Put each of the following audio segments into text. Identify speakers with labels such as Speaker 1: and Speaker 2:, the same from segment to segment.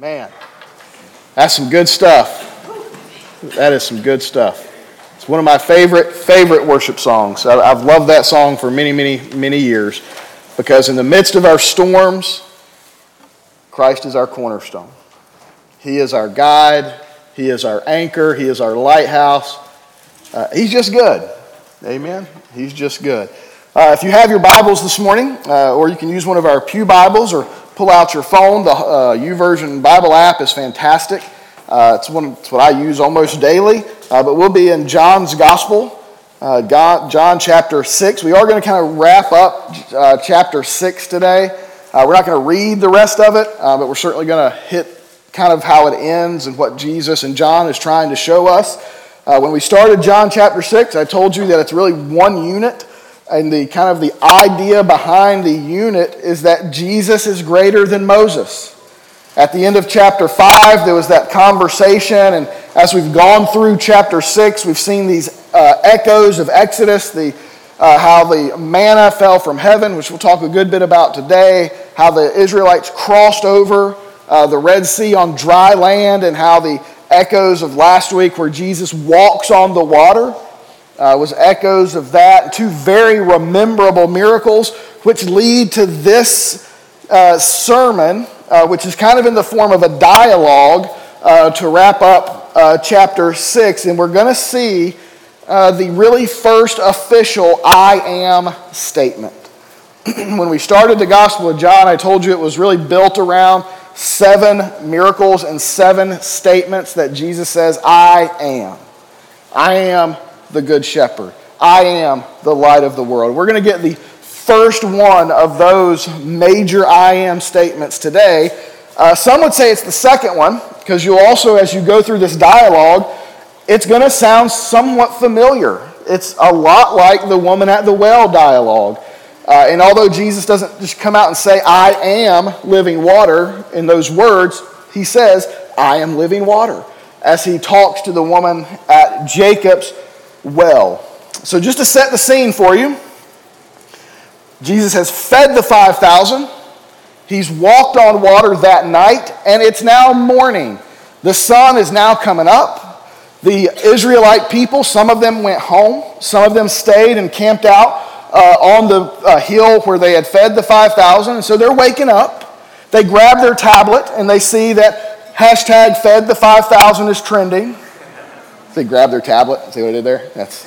Speaker 1: Man, that's some good stuff. That is some good stuff. It's one of my favorite, favorite worship songs. I've loved that song for many, many, many years because in the midst of our storms, Christ is our cornerstone. He is our guide, He is our anchor, He is our lighthouse. Uh, he's just good. Amen. He's just good. Uh, if you have your Bibles this morning, uh, or you can use one of our Pew Bibles or pull out your phone. The uh, Bible app is fantastic. Uh, it's, one, it's what I use almost daily. Uh, but we'll be in John's Gospel, uh, God, John chapter 6. We are going to kind of wrap up uh, chapter 6 today. Uh, we're not going to read the rest of it, but we're certainly going to hit kind of how it ends and what Jesus and John is trying to show us. when we started John chapter 6, I told you that it's really one unit. And the kind of the idea behind the unit is that Jesus is greater than Moses. At the end of chapter 5, there was that conversation, and as we've gone through chapter 6, we've seen these uh, echoes of Exodus, the, uh, how the manna fell from heaven, which we'll talk a good bit about today, how the Israelites crossed over uh, the Red Sea on dry land, and how the echoes of last week, where Jesus walks on the water, uh, was echoes of that. Two very rememberable miracles, which lead to this uh, sermon, uh, which is kind of in the form of a dialogue uh, to wrap up uh, chapter 6. And we're going to see uh, the really first official I am statement. when we started the Gospel of John, I told you it was really built around seven miracles and seven statements that Jesus says, I am. I am the Good Shepherd. I am the light of the world. We're going to get the first one of those major I am statements today. Uh, some would say it's the second one, because you'll also, as you go through this dialogue, it's going to sound somewhat familiar. It's a lot like the woman at the well dialogue. Uh, and although Jesus doesn't just come out and say, I am living water in those words, he says, I am living water, as he talks to the woman at Jacob's well. So, just to set the scene for you, Jesus has fed the 5,000. He's walked on water that night, and it's now morning. The sun is now coming up. The Israelite people, some of them went home, some of them stayed and camped out uh, on the uh, hill where they had fed the 5,000. And so they're waking up. They grab their tablet and they see that hashtag fed the 5,000 is trending. They grab their tablet. See what I did there? That's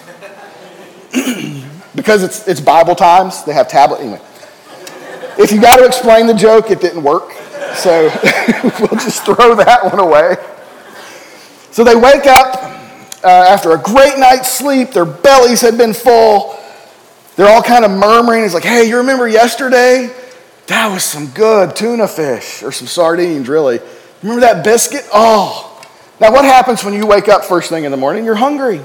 Speaker 1: because it's, it's Bible times. They have tablet anyway. If you got to explain the joke, it didn't work. So we'll just throw that one away. So they wake up uh, after a great night's sleep. Their bellies had been full. They're all kind of murmuring. It's like, hey, you remember yesterday? That was some good tuna fish or some sardines, really. Remember that biscuit? Oh, now, what happens when you wake up first thing in the morning? You're hungry.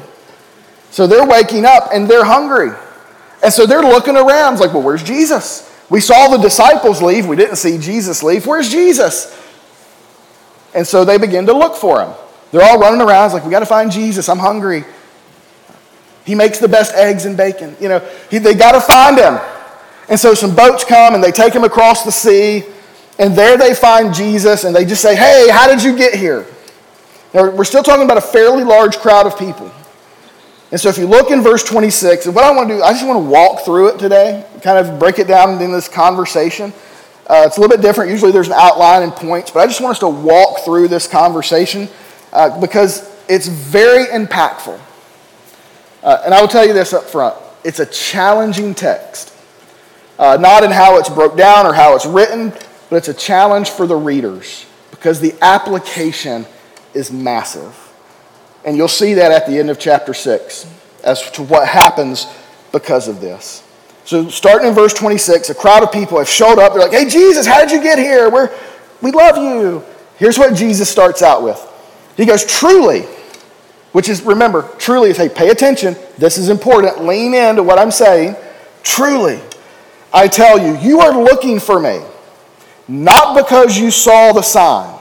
Speaker 1: So they're waking up and they're hungry. And so they're looking around. It's like, well, where's Jesus? We saw the disciples leave. We didn't see Jesus leave. Where's Jesus? And so they begin to look for him. They're all running around. It's like, we got to find Jesus. I'm hungry. He makes the best eggs and bacon. You know, he, they got to find him. And so some boats come and they take him across the sea. And there they find Jesus and they just say, hey, how did you get here? Now, we're still talking about a fairly large crowd of people. And so if you look in verse 26, and what I want to do, I just want to walk through it today, kind of break it down in this conversation. Uh, it's a little bit different. Usually there's an outline and points, but I just want us to walk through this conversation uh, because it's very impactful. Uh, and I will tell you this up front it's a challenging text. Uh, not in how it's broke down or how it's written, but it's a challenge for the readers because the application is massive. And you'll see that at the end of chapter 6 as to what happens because of this. So, starting in verse 26, a crowd of people have showed up. They're like, hey, Jesus, how did you get here? We're, we love you. Here's what Jesus starts out with He goes, truly, which is, remember, truly is, hey, pay attention. This is important. Lean into what I'm saying. Truly, I tell you, you are looking for me, not because you saw the sign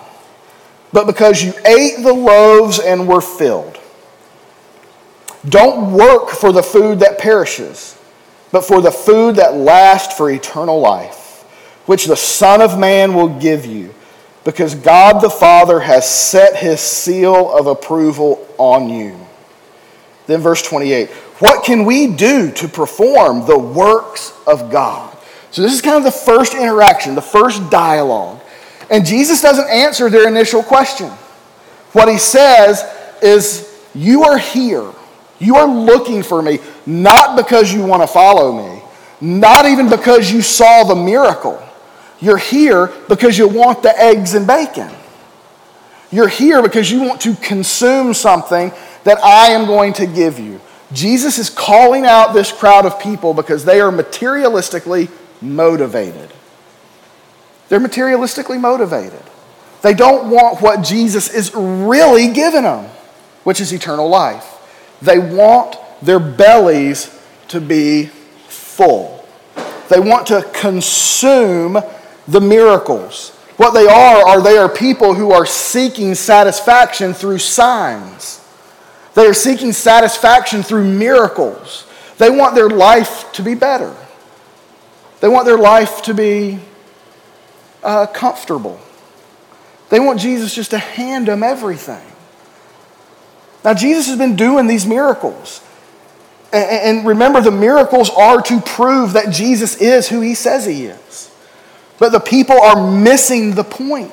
Speaker 1: but because you ate the loaves and were filled. Don't work for the food that perishes, but for the food that lasts for eternal life, which the Son of Man will give you. because God the Father has set his seal of approval on you. Then, verse 28 What can we do to perform the works of God? So, this is kind of the first interaction, the first dialogue. And Jesus doesn't answer their initial question. What he says is, You are here. You are looking for me, not because you want to follow me, not even because you saw the miracle. You're here because you want the eggs and bacon. You're here because you want to consume something that I am going to give you. Jesus is calling out this crowd of people because they are materialistically motivated. They're materialistically motivated. They don't want what Jesus is really giving them, which is eternal life. They want their bellies to be full. They want to consume the miracles. What they are, are they are people who are seeking satisfaction through signs. They are seeking satisfaction through miracles. They want their life to be better. They want their life to be uh, comfortable. They want Jesus just to hand them everything. Now, Jesus has been doing these miracles. And remember, the miracles are to prove that Jesus is who he says he is. But the people are missing the point.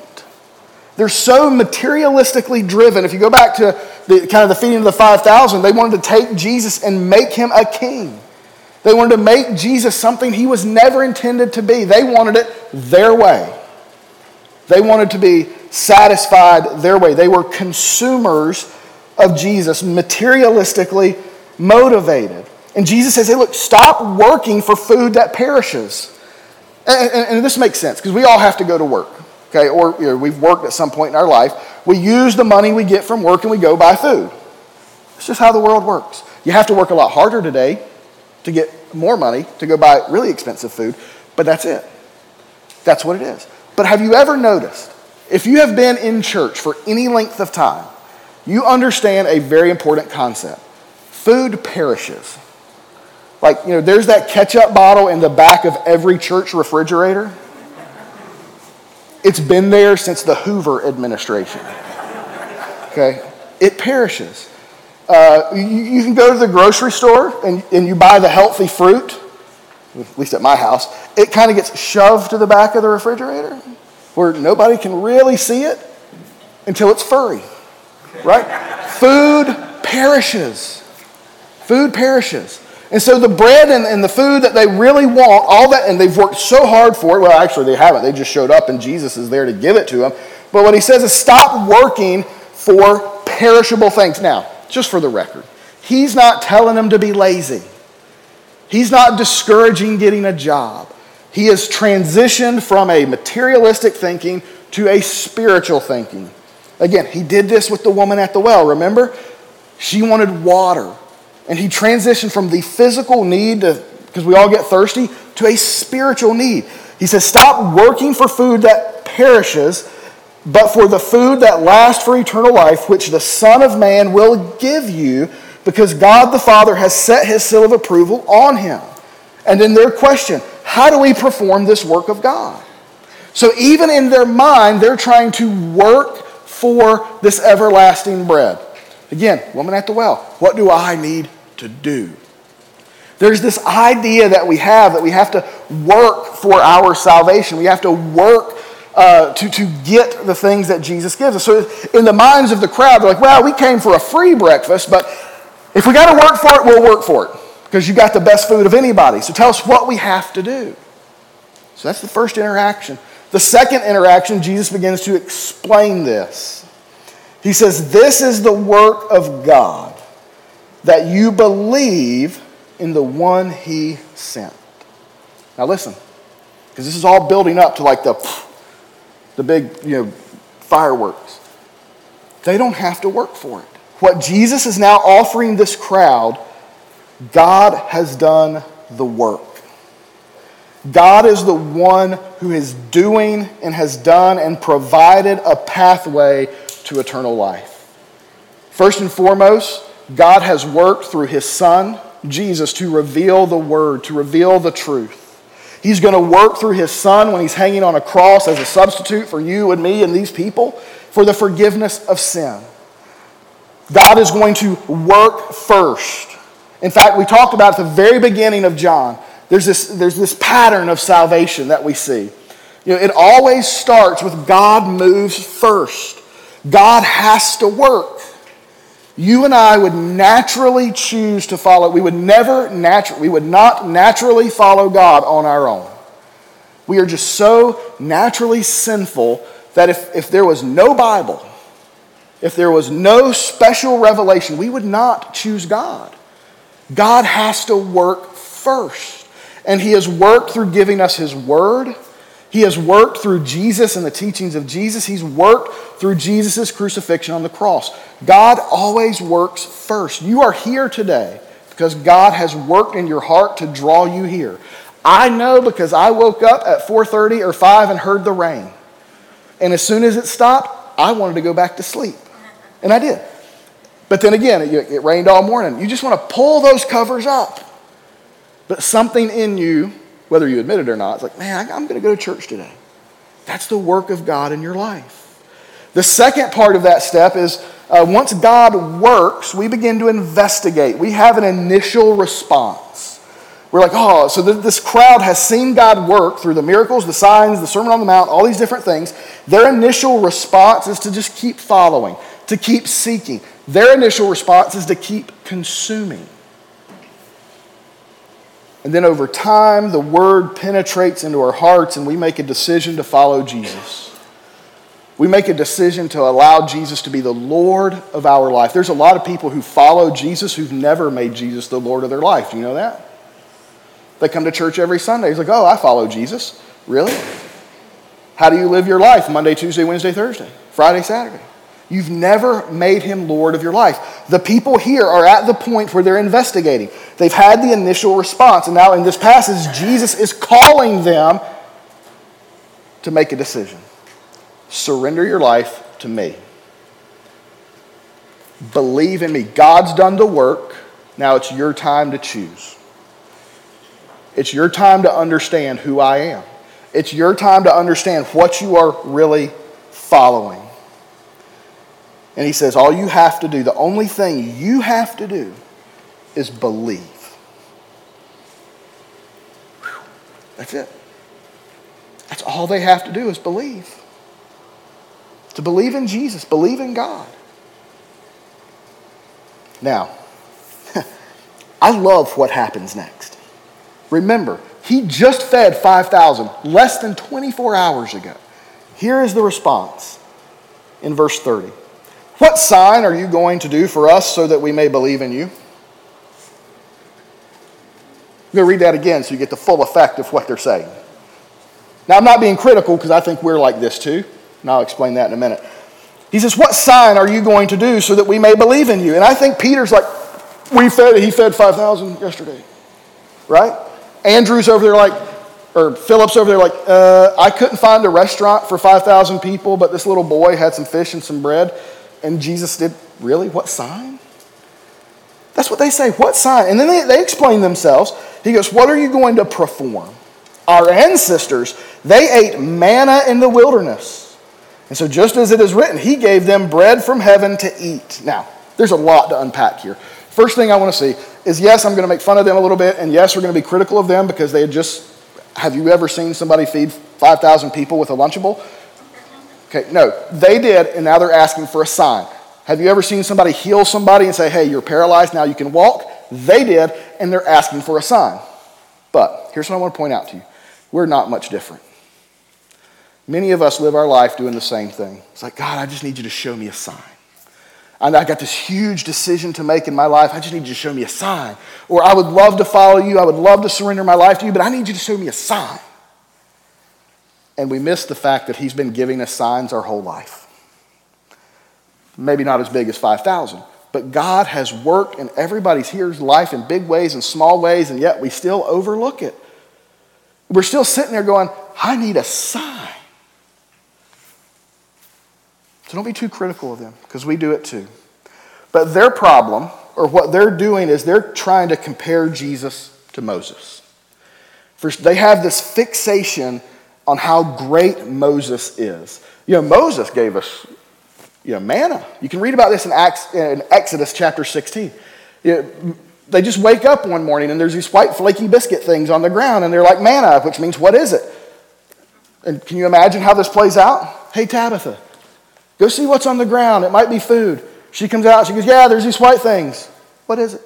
Speaker 1: They're so materialistically driven. If you go back to the kind of the feeding of the 5,000, they wanted to take Jesus and make him a king. They wanted to make Jesus something he was never intended to be. They wanted it their way. They wanted to be satisfied their way. They were consumers of Jesus, materialistically motivated. And Jesus says, hey, look, stop working for food that perishes. And, and, and this makes sense because we all have to go to work, okay? Or you know, we've worked at some point in our life. We use the money we get from work and we go buy food. It's just how the world works. You have to work a lot harder today to get more money to go buy really expensive food, but that's it. That's what it is. But have you ever noticed, if you have been in church for any length of time, you understand a very important concept. Food perishes. Like, you know, there's that ketchup bottle in the back of every church refrigerator. It's been there since the Hoover administration. Okay? It perishes. Uh, you, you, can go to the grocery store and, and you buy the healthy fruit, at least at my house. It kind of gets shoved to the back of the refrigerator where nobody can really see it until it's furry. Right? Food perishes. Food perishes. And so the bread and, and the food that they really want, all that, and they've worked so hard for it. Well, actually, they haven't. They just showed up and Jesus is there to give it to them. But what he says is stop working for perishable things. Now, just for the record, he's not telling them to be lazy, he's not discouraging getting a job. He has transitioned from a materialistic thinking to a spiritual thinking. Again, he did this with the woman at the well, remember? She wanted water. And he transitioned from the physical need, because we all get thirsty, to a spiritual need. He says, Stop working for food that perishes, but for the food that lasts for eternal life, which the Son of Man will give you, because God the Father has set his seal of approval on him. And then their question how do we perform this work of God? So even in their mind, they're trying to work for this everlasting bread. Again, woman at the well, what do I need to do? There's this idea that we have that we have to work for our salvation. We have to work uh, to, to get the things that Jesus gives us. So, in the minds of the crowd, they're like, well, we came for a free breakfast, but if we got to work for it, we'll work for it because you got the best food of anybody. So, tell us what we have to do. So, that's the first interaction. The second interaction, Jesus begins to explain this. He says, This is the work of God, that you believe in the one he sent. Now listen, because this is all building up to like the, the big, you know, fireworks. They don't have to work for it. What Jesus is now offering this crowd, God has done the work. God is the one who is doing and has done and provided a pathway to eternal life. First and foremost, God has worked through his Son, Jesus, to reveal the Word, to reveal the truth. He's going to work through his son when he's hanging on a cross as a substitute for you and me and these people for the forgiveness of sin. God is going to work first. In fact, we talked about at the very beginning of John, there's this, there's this pattern of salvation that we see. You know, it always starts with God moves first. God has to work. You and I would naturally choose to follow. We would never naturally, we would not naturally follow God on our own. We are just so naturally sinful that if, if there was no Bible, if there was no special revelation, we would not choose God. God has to work first. And He has worked through giving us His Word. He has worked through Jesus and the teachings of Jesus. He's worked through Jesus' crucifixion on the cross. God always works first. You are here today because God has worked in your heart to draw you here. I know because I woke up at 4:30 or 5 and heard the rain. And as soon as it stopped, I wanted to go back to sleep. And I did. But then again, it, it rained all morning. You just want to pull those covers up. But something in you, whether you admit it or not, it's like, man, I'm going to go to church today. That's the work of God in your life. The second part of that step is uh, once God works, we begin to investigate. We have an initial response. We're like, oh, so this crowd has seen God work through the miracles, the signs, the Sermon on the Mount, all these different things. Their initial response is to just keep following, to keep seeking. Their initial response is to keep consuming. And then over time, the word penetrates into our hearts and we make a decision to follow Jesus. We make a decision to allow Jesus to be the Lord of our life. There's a lot of people who follow Jesus who've never made Jesus the Lord of their life. Do you know that? They come to church every Sunday. He's like, oh, I follow Jesus. Really? How do you live your life Monday, Tuesday, Wednesday, Thursday, Friday, Saturday? You've never made him Lord of your life. The people here are at the point where they're investigating. They've had the initial response. And now in this passage, Jesus is calling them to make a decision. Surrender your life to me. Believe in me. God's done the work. Now it's your time to choose. It's your time to understand who I am. It's your time to understand what you are really following. And he says, All you have to do, the only thing you have to do is believe. Whew. That's it. That's all they have to do is believe. To believe in Jesus, believe in God. Now, I love what happens next. Remember, he just fed 5,000 less than 24 hours ago. Here is the response in verse 30. What sign are you going to do for us so that we may believe in you? I'm going to read that again so you get the full effect of what they're saying. Now, I'm not being critical because I think we're like this too, and I'll explain that in a minute. He says, What sign are you going to do so that we may believe in you? And I think Peter's like, we fed, he fed 5,000 yesterday, right? Andrew's over there like, or Philip's over there like, uh, I couldn't find a restaurant for 5,000 people, but this little boy had some fish and some bread. And Jesus did, really? What sign? That's what they say. What sign? And then they, they explain themselves. He goes, What are you going to perform? Our ancestors, they ate manna in the wilderness. And so, just as it is written, He gave them bread from heaven to eat. Now, there's a lot to unpack here. First thing I want to see is yes, I'm going to make fun of them a little bit, and yes, we're going to be critical of them because they had just. Have you ever seen somebody feed 5,000 people with a Lunchable? Okay, no, they did, and now they're asking for a sign. Have you ever seen somebody heal somebody and say, hey, you're paralyzed, now you can walk? They did, and they're asking for a sign. But here's what I want to point out to you we're not much different. Many of us live our life doing the same thing. It's like, God, I just need you to show me a sign. And I got this huge decision to make in my life. I just need you to show me a sign. Or I would love to follow you. I would love to surrender my life to you, but I need you to show me a sign and we miss the fact that he's been giving us signs our whole life. Maybe not as big as 5,000, but God has worked in everybody's here's life in big ways and small ways, and yet we still overlook it. We're still sitting there going, I need a sign. So don't be too critical of them because we do it too. But their problem, or what they're doing, is they're trying to compare Jesus to Moses. First, they have this fixation on how great Moses is. You know, Moses gave us you know, manna. You can read about this in, Acts, in Exodus chapter 16. You know, they just wake up one morning and there's these white flaky biscuit things on the ground and they're like manna, which means what is it? And can you imagine how this plays out? Hey, Tabitha, go see what's on the ground. It might be food. She comes out, she goes, Yeah, there's these white things. What is it?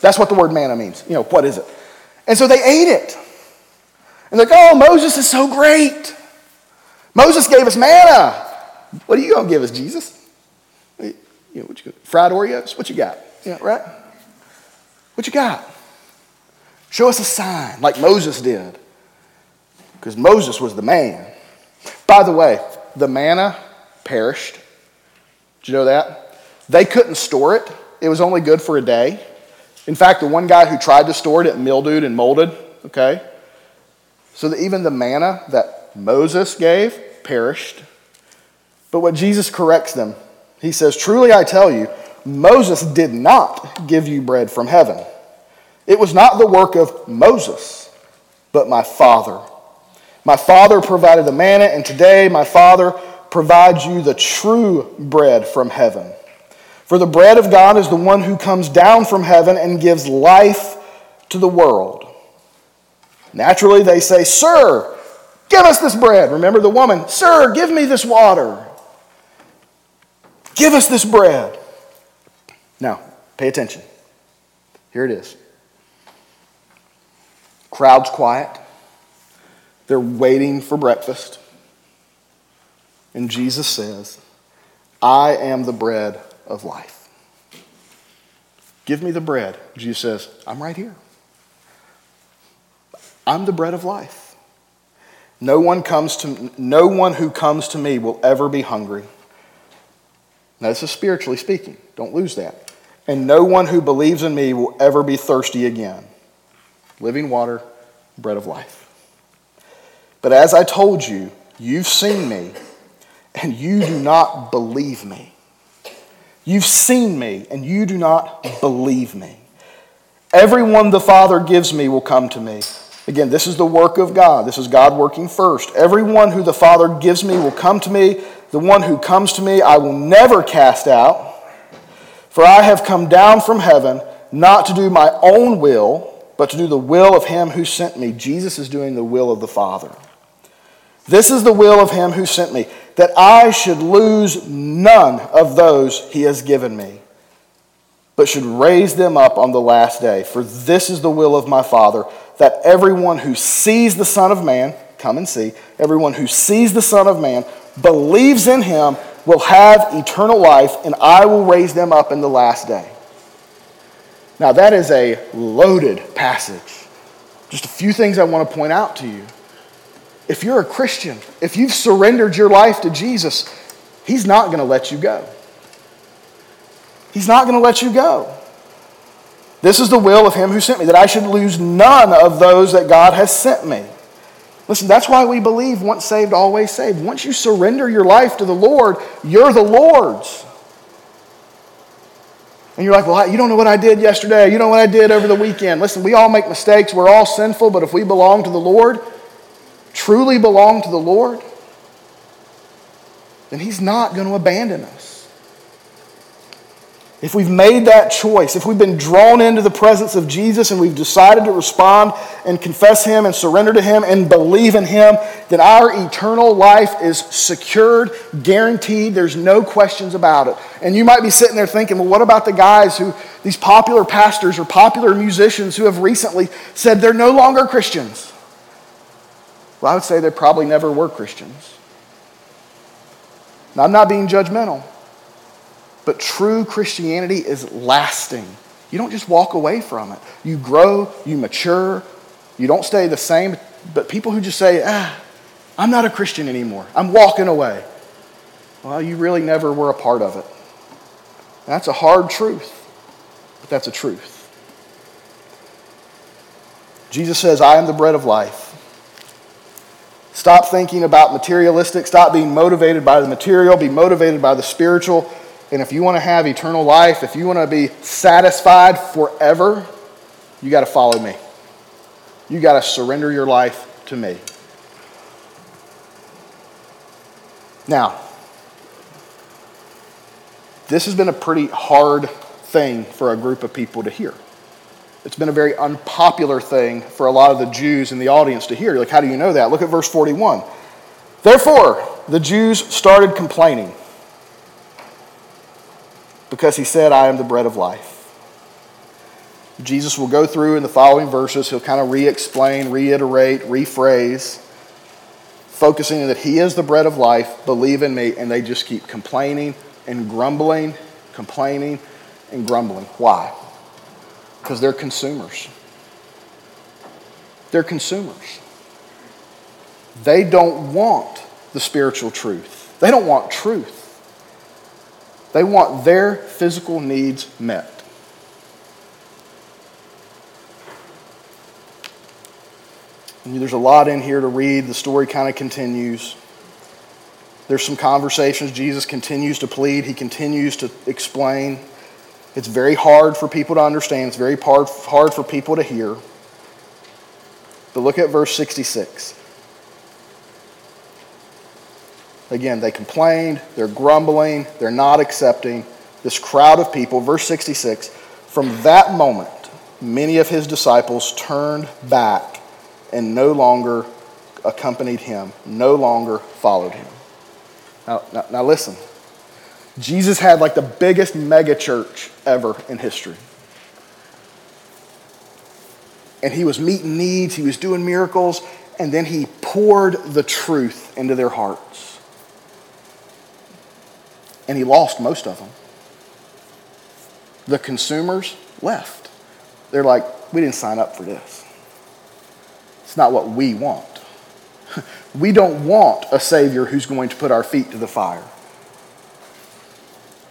Speaker 1: That's what the word manna means. You know, what is it? And so they ate it. And they're like, Oh, Moses is so great. Moses gave us manna. What are you going to give us, Jesus? You know, what you? Fried Oreos? What you got? Yeah, right? What you got? Show us a sign like Moses did. Because Moses was the man. By the way, the manna perished. Did you know that? They couldn't store it, it was only good for a day. In fact, the one guy who tried to store it, it mildewed and molded, okay? So that even the manna that Moses gave perished. But what Jesus corrects them, he says, Truly I tell you, Moses did not give you bread from heaven. It was not the work of Moses, but my Father. My Father provided the manna, and today my Father provides you the true bread from heaven. For the bread of God is the one who comes down from heaven and gives life to the world. Naturally, they say, Sir, give us this bread. Remember the woman, Sir, give me this water. Give us this bread. Now, pay attention. Here it is. Crowd's quiet. They're waiting for breakfast. And Jesus says, I am the bread of life. Give me the bread. Jesus says, I'm right here. I'm the bread of life. No one comes to no one who comes to me will ever be hungry. Now this is spiritually speaking. Don't lose that. And no one who believes in me will ever be thirsty again. Living water, bread of life. But as I told you, you've seen me, and you do not believe me. You've seen me, and you do not believe me. Everyone the Father gives me will come to me. Again, this is the work of God. This is God working first. Everyone who the Father gives me will come to me. The one who comes to me, I will never cast out. For I have come down from heaven not to do my own will, but to do the will of him who sent me. Jesus is doing the will of the Father. This is the will of him who sent me, that I should lose none of those he has given me, but should raise them up on the last day. For this is the will of my Father, that everyone who sees the Son of Man, come and see, everyone who sees the Son of Man, believes in him, will have eternal life, and I will raise them up in the last day. Now, that is a loaded passage. Just a few things I want to point out to you if you're a Christian, if you've surrendered your life to Jesus, He's not going to let you go. He's not going to let you go. This is the will of Him who sent me, that I should lose none of those that God has sent me. Listen, that's why we believe once saved, always saved. Once you surrender your life to the Lord, you're the Lord's. And you're like, well, you don't know what I did yesterday. You don't know what I did over the weekend. Listen, we all make mistakes. We're all sinful, but if we belong to the Lord, truly belong to the Lord, then He's not going to abandon us. If we've made that choice, if we've been drawn into the presence of Jesus and we've decided to respond and confess Him and surrender to Him and believe in Him, then our eternal life is secured, guaranteed. There's no questions about it. And you might be sitting there thinking, well, what about the guys who, these popular pastors or popular musicians who have recently said they're no longer Christians? Well, I would say they probably never were Christians. Now, I'm not being judgmental, but true Christianity is lasting. You don't just walk away from it. You grow, you mature, you don't stay the same. But people who just say, ah, I'm not a Christian anymore, I'm walking away. Well, you really never were a part of it. That's a hard truth, but that's a truth. Jesus says, I am the bread of life. Stop thinking about materialistic. Stop being motivated by the material. Be motivated by the spiritual. And if you want to have eternal life, if you want to be satisfied forever, you got to follow me. You got to surrender your life to me. Now, this has been a pretty hard thing for a group of people to hear. It's been a very unpopular thing for a lot of the Jews in the audience to hear. Like, how do you know that? Look at verse 41. Therefore, the Jews started complaining because he said, I am the bread of life. Jesus will go through in the following verses, he'll kind of re explain, reiterate, rephrase, focusing that he is the bread of life, believe in me, and they just keep complaining and grumbling, complaining and grumbling. Why? Because they're consumers. They're consumers. They don't want the spiritual truth. They don't want truth. They want their physical needs met. There's a lot in here to read. The story kind of continues. There's some conversations. Jesus continues to plead, he continues to explain. It's very hard for people to understand, it's very hard, hard for people to hear. But look at verse 66. Again, they complained, they're grumbling, they're not accepting. This crowd of people, verse 66, from that moment, many of his disciples turned back and no longer accompanied him, no longer followed him. Now, now, now listen. Jesus had like the biggest mega church ever in history. And he was meeting needs, he was doing miracles, and then he poured the truth into their hearts. And he lost most of them. The consumers left. They're like, we didn't sign up for this. It's not what we want. We don't want a Savior who's going to put our feet to the fire.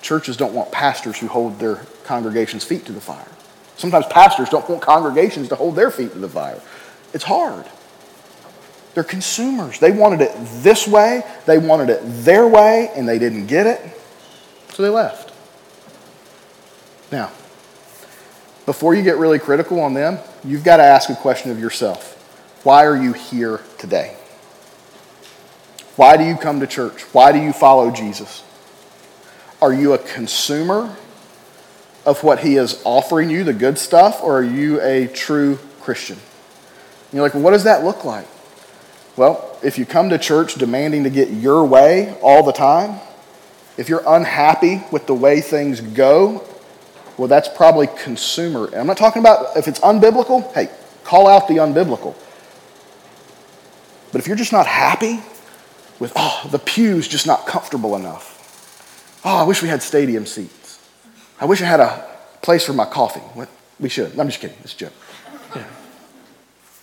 Speaker 1: Churches don't want pastors who hold their congregation's feet to the fire. Sometimes pastors don't want congregations to hold their feet to the fire. It's hard. They're consumers. They wanted it this way, they wanted it their way, and they didn't get it, they left. Now, before you get really critical on them, you've got to ask a question of yourself. Why are you here today? Why do you come to church? Why do you follow Jesus? Are you a consumer of what he is offering you, the good stuff, or are you a true Christian? And you're like, well, what does that look like? Well, if you come to church demanding to get your way all the time, if you're unhappy with the way things go, well, that's probably consumer. I'm not talking about if it's unbiblical, hey, call out the unbiblical. But if you're just not happy with, oh, the pew's just not comfortable enough. Oh, I wish we had stadium seats. I wish I had a place for my coffee. What? We should. I'm just kidding. It's a joke. Yeah.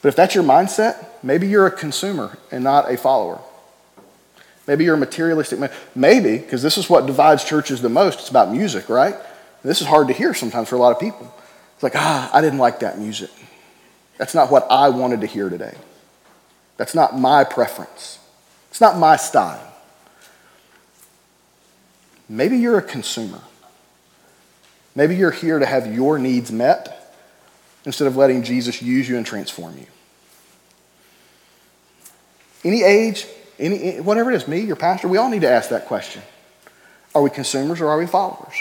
Speaker 1: But if that's your mindset, maybe you're a consumer and not a follower. Maybe you're a materialistic man. Maybe, because this is what divides churches the most, it's about music, right? this is hard to hear sometimes for a lot of people. It's like, ah, I didn't like that music. That's not what I wanted to hear today. That's not my preference. It's not my style. Maybe you're a consumer. Maybe you're here to have your needs met instead of letting Jesus use you and transform you. Any age, any, eh, whatever it is, me, your pastor, we all need to ask that question. Are we consumers or are we followers?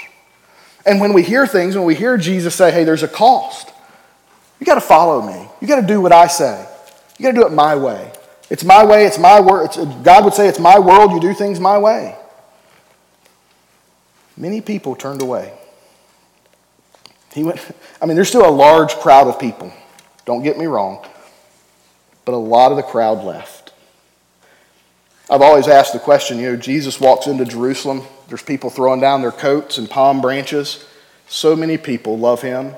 Speaker 1: And when we hear things, when we hear Jesus say, hey, there's a cost, you got to follow me. You got to do what I say. You got to do it my way. It's my way, it's my word. God would say, It's my world, you do things my way. Many people turned away. He went, I mean, there's still a large crowd of people, don't get me wrong, but a lot of the crowd left. I've always asked the question you know, Jesus walks into Jerusalem, there's people throwing down their coats and palm branches. So many people love him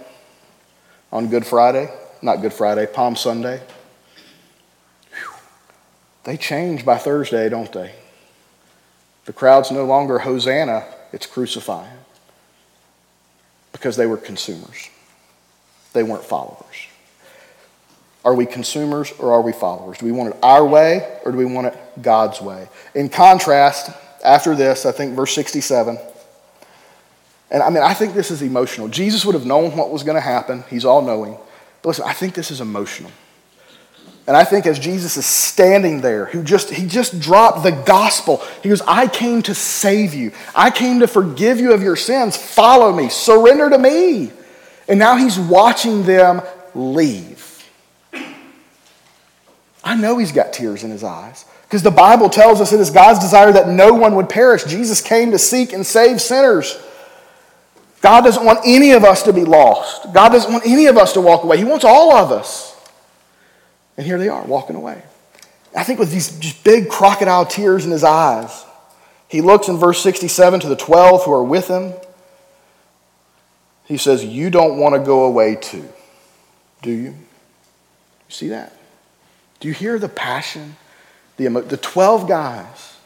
Speaker 1: on Good Friday, not Good Friday, Palm Sunday. They change by Thursday, don't they? The crowd's no longer Hosanna, it's crucify. Because they were consumers, they weren't followers. Are we consumers or are we followers? Do we want it our way or do we want it God's way? In contrast, after this, I think verse 67, and I mean, I think this is emotional. Jesus would have known what was going to happen, he's all knowing. But listen, I think this is emotional. And I think as Jesus is standing there, who just he just dropped the gospel. He goes, "I came to save you. I came to forgive you of your sins. Follow me. Surrender to me." And now he's watching them leave. I know he's got tears in his eyes because the Bible tells us it is God's desire that no one would perish. Jesus came to seek and save sinners. God doesn't want any of us to be lost. God doesn't want any of us to walk away. He wants all of us. And here they are walking away. I think with these just big crocodile tears in his eyes, he looks in verse 67 to the 12 who are with him. He says, You don't want to go away too, do you? You see that? Do you hear the passion? The, the 12 guys,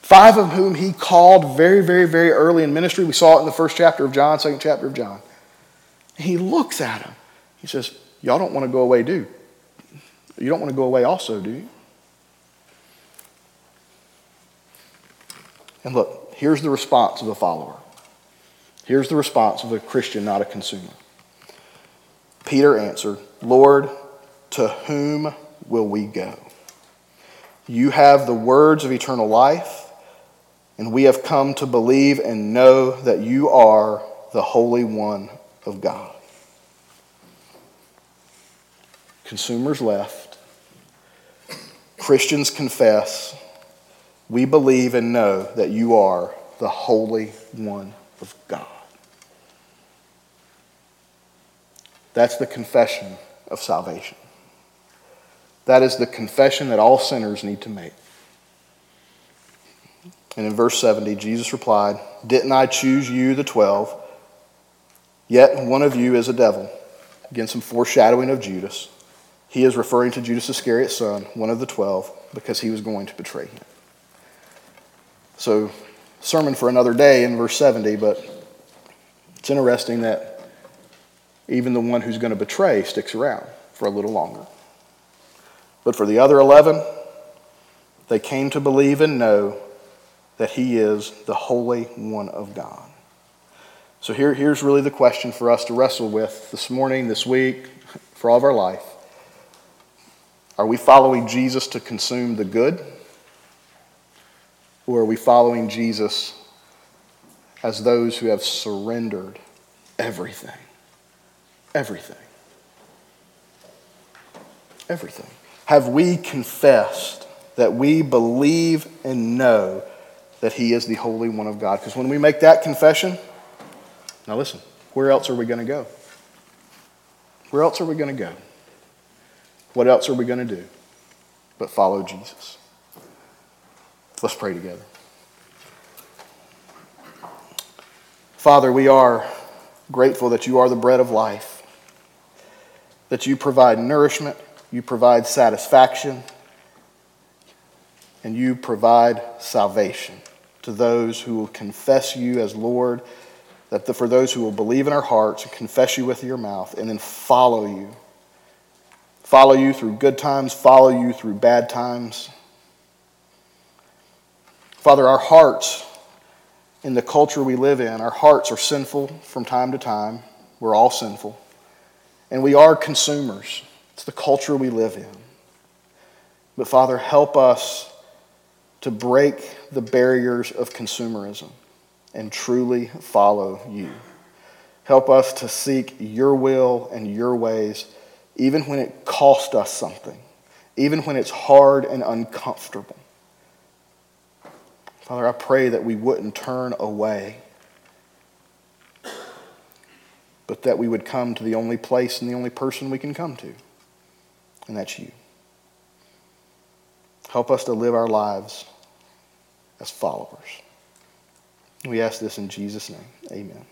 Speaker 1: five of whom he called very, very, very early in ministry. We saw it in the first chapter of John, second chapter of John. he looks at them. He says, Y'all don't want to go away, do you? don't want to go away also, do you? And look, here's the response of a follower. Here's the response of a Christian, not a consumer. Peter answered, Lord, to whom will we go? You have the words of eternal life, and we have come to believe and know that you are the Holy One of God. Consumers left. Christians confess. We believe and know that you are the Holy One of God. That's the confession of salvation. That is the confession that all sinners need to make. And in verse 70, Jesus replied, Didn't I choose you, the twelve? Yet one of you is a devil. Again, some foreshadowing of Judas. He is referring to Judas Iscariot's son, one of the twelve, because he was going to betray him. So, sermon for another day in verse 70, but it's interesting that even the one who's going to betray sticks around for a little longer. But for the other 11, they came to believe and know that he is the Holy One of God. So here, here's really the question for us to wrestle with this morning, this week, for all of our life. Are we following Jesus to consume the good? Or are we following Jesus as those who have surrendered everything? Everything. Everything have we confessed that we believe and know that He is the Holy One of God? Because when we make that confession, now listen, where else are we going to go? Where else are we going to go? What else are we going to do but follow Jesus? Let's pray together. Father, we are grateful that you are the bread of life, that you provide nourishment you provide satisfaction, and you provide salvation to those who will confess you as Lord, that the, for those who will believe in our hearts and confess you with your mouth, and then follow you. Follow you through good times, follow you through bad times. Father, our hearts in the culture we live in, our hearts are sinful from time to time. We're all sinful. And we are consumers. It's the culture we live in. But Father, help us to break the barriers of consumerism and truly follow you. Help us to seek your will and your ways, even when it costs us something, even when it's hard and uncomfortable. Father, I pray that we wouldn't turn away, but that we would come to the only place and the only person we can come to and that's you. Help us to live our lives as followers. We ask this in Jesus' name. Amen.